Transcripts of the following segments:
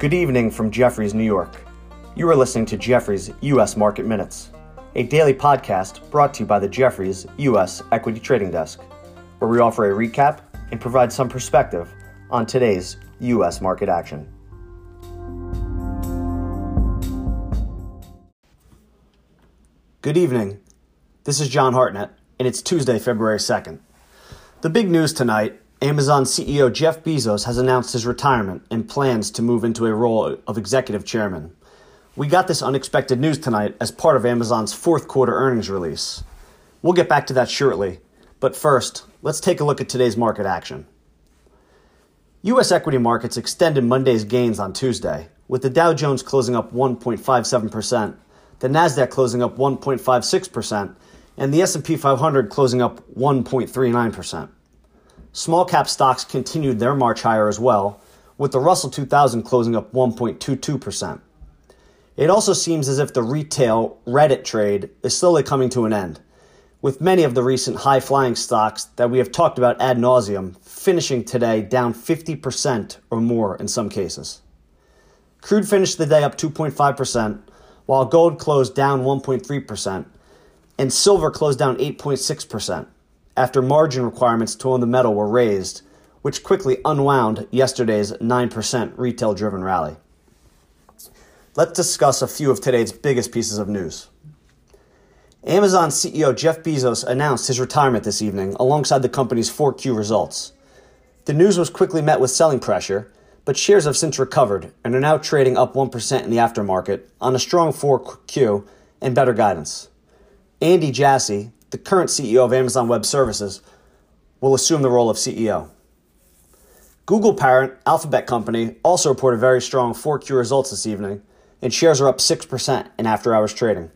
Good evening from Jefferies, New York. You are listening to Jefferies U.S. Market Minutes, a daily podcast brought to you by the Jefferies U.S. Equity Trading Desk, where we offer a recap and provide some perspective on today's U.S. market action. Good evening. This is John Hartnett, and it's Tuesday, February 2nd. The big news tonight Amazon CEO Jeff Bezos has announced his retirement and plans to move into a role of executive chairman. We got this unexpected news tonight as part of Amazon's fourth quarter earnings release. We'll get back to that shortly, but first, let's take a look at today's market action. U.S. equity markets extended Monday's gains on Tuesday, with the Dow Jones closing up 1.57%, the Nasdaq closing up 1.56%, and the S&P 500 closing up 1.39%. Small cap stocks continued their march higher as well, with the Russell 2000 closing up 1.22%. It also seems as if the retail Reddit trade is slowly coming to an end, with many of the recent high flying stocks that we have talked about ad nauseum finishing today down 50% or more in some cases. Crude finished the day up 2.5%, while gold closed down 1.3%, and silver closed down 8.6% after margin requirements to own the metal were raised, which quickly unwound yesterday's 9% retail driven rally. Let's discuss a few of today's biggest pieces of news. Amazon CEO Jeff Bezos announced his retirement this evening alongside the company's 4Q results. The news was quickly met with selling pressure, but shares have since recovered and are now trading up 1% in the aftermarket on a strong 4Q and better guidance. Andy Jassy, the current CEO of Amazon Web Services, will assume the role of CEO. Google parent Alphabet Company also reported very strong 4Q results this evening, and shares are up 6% in after hours trading.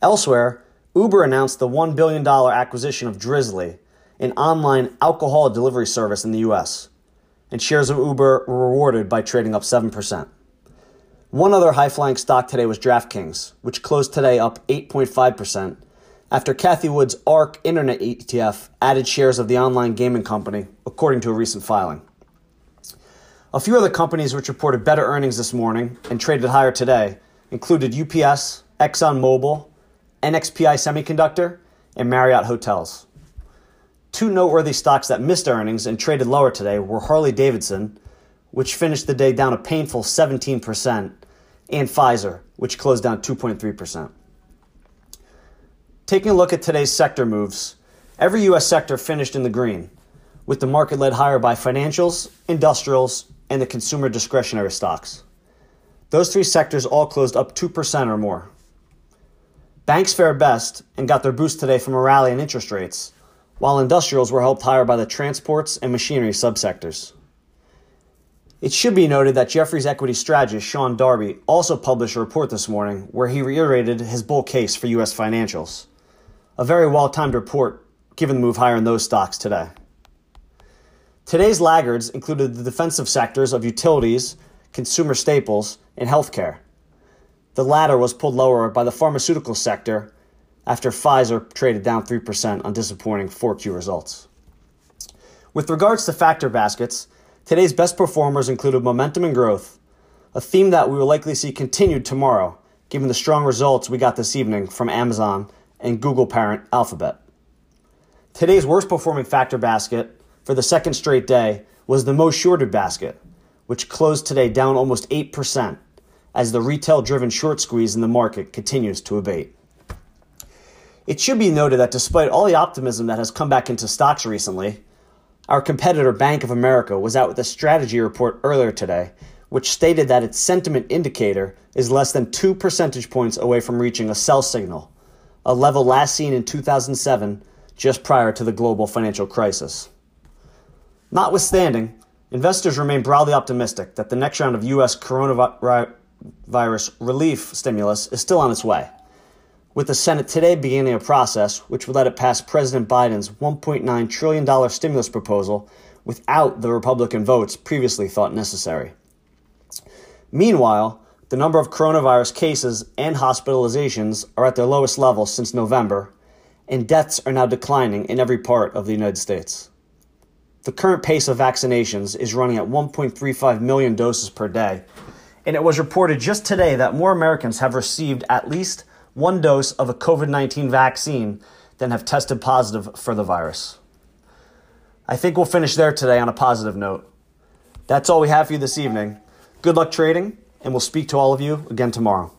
Elsewhere, Uber announced the $1 billion acquisition of Drizly, an online alcohol delivery service in the US, and shares of Uber were rewarded by trading up 7%. One other high flying stock today was DraftKings, which closed today up 8.5% after Cathie Wood's ARK Internet ETF added shares of the online gaming company, according to a recent filing. A few other companies which reported better earnings this morning and traded higher today included UPS, ExxonMobil, NXPI Semiconductor, and Marriott Hotels. Two noteworthy stocks that missed earnings and traded lower today were Harley Davidson, which finished the day down a painful 17%, and Pfizer, which closed down 2.3%. Taking a look at today's sector moves, every U.S. sector finished in the green, with the market led higher by financials, industrials, and the consumer discretionary stocks. Those three sectors all closed up 2% or more. Banks fared best and got their boost today from a rally in interest rates, while industrials were helped higher by the transports and machinery subsectors. It should be noted that Jefferies equity strategist Sean Darby also published a report this morning where he reiterated his bull case for U.S. financials a very well timed report given the move higher in those stocks today. Today's laggards included the defensive sectors of utilities, consumer staples, and healthcare. The latter was pulled lower by the pharmaceutical sector after Pfizer traded down 3% on disappointing 4Q results. With regards to factor baskets, today's best performers included momentum and growth, a theme that we will likely see continued tomorrow, given the strong results we got this evening from Amazon and Google parent Alphabet. Today's worst performing factor basket for the second straight day was the most shorted basket, which closed today down almost 8% as the retail driven short squeeze in the market continues to abate. It should be noted that despite all the optimism that has come back into stocks recently, our competitor Bank of America was out with a strategy report earlier today, which stated that its sentiment indicator is less than two percentage points away from reaching a sell signal, a level last seen in 2007, just prior to the global financial crisis. Notwithstanding, investors remain broadly optimistic that the next round of U.S. coronavirus relief stimulus is still on its way, with the Senate today beginning a process which would let it pass President Biden's $1.9 trillion stimulus proposal without the Republican votes previously thought necessary. Meanwhile, the number of coronavirus cases and hospitalizations are at their lowest level since November, and deaths are now declining in every part of the United States. the current pace of vaccinations is running at 1.35 million doses per day. And it was reported just today that more Americans have received at least one dose of a COVID 19 vaccine than have tested positive for the virus. I think we'll finish there today on a positive note. That's all we have for you this evening. Good luck trading, and we'll speak to all of you again tomorrow.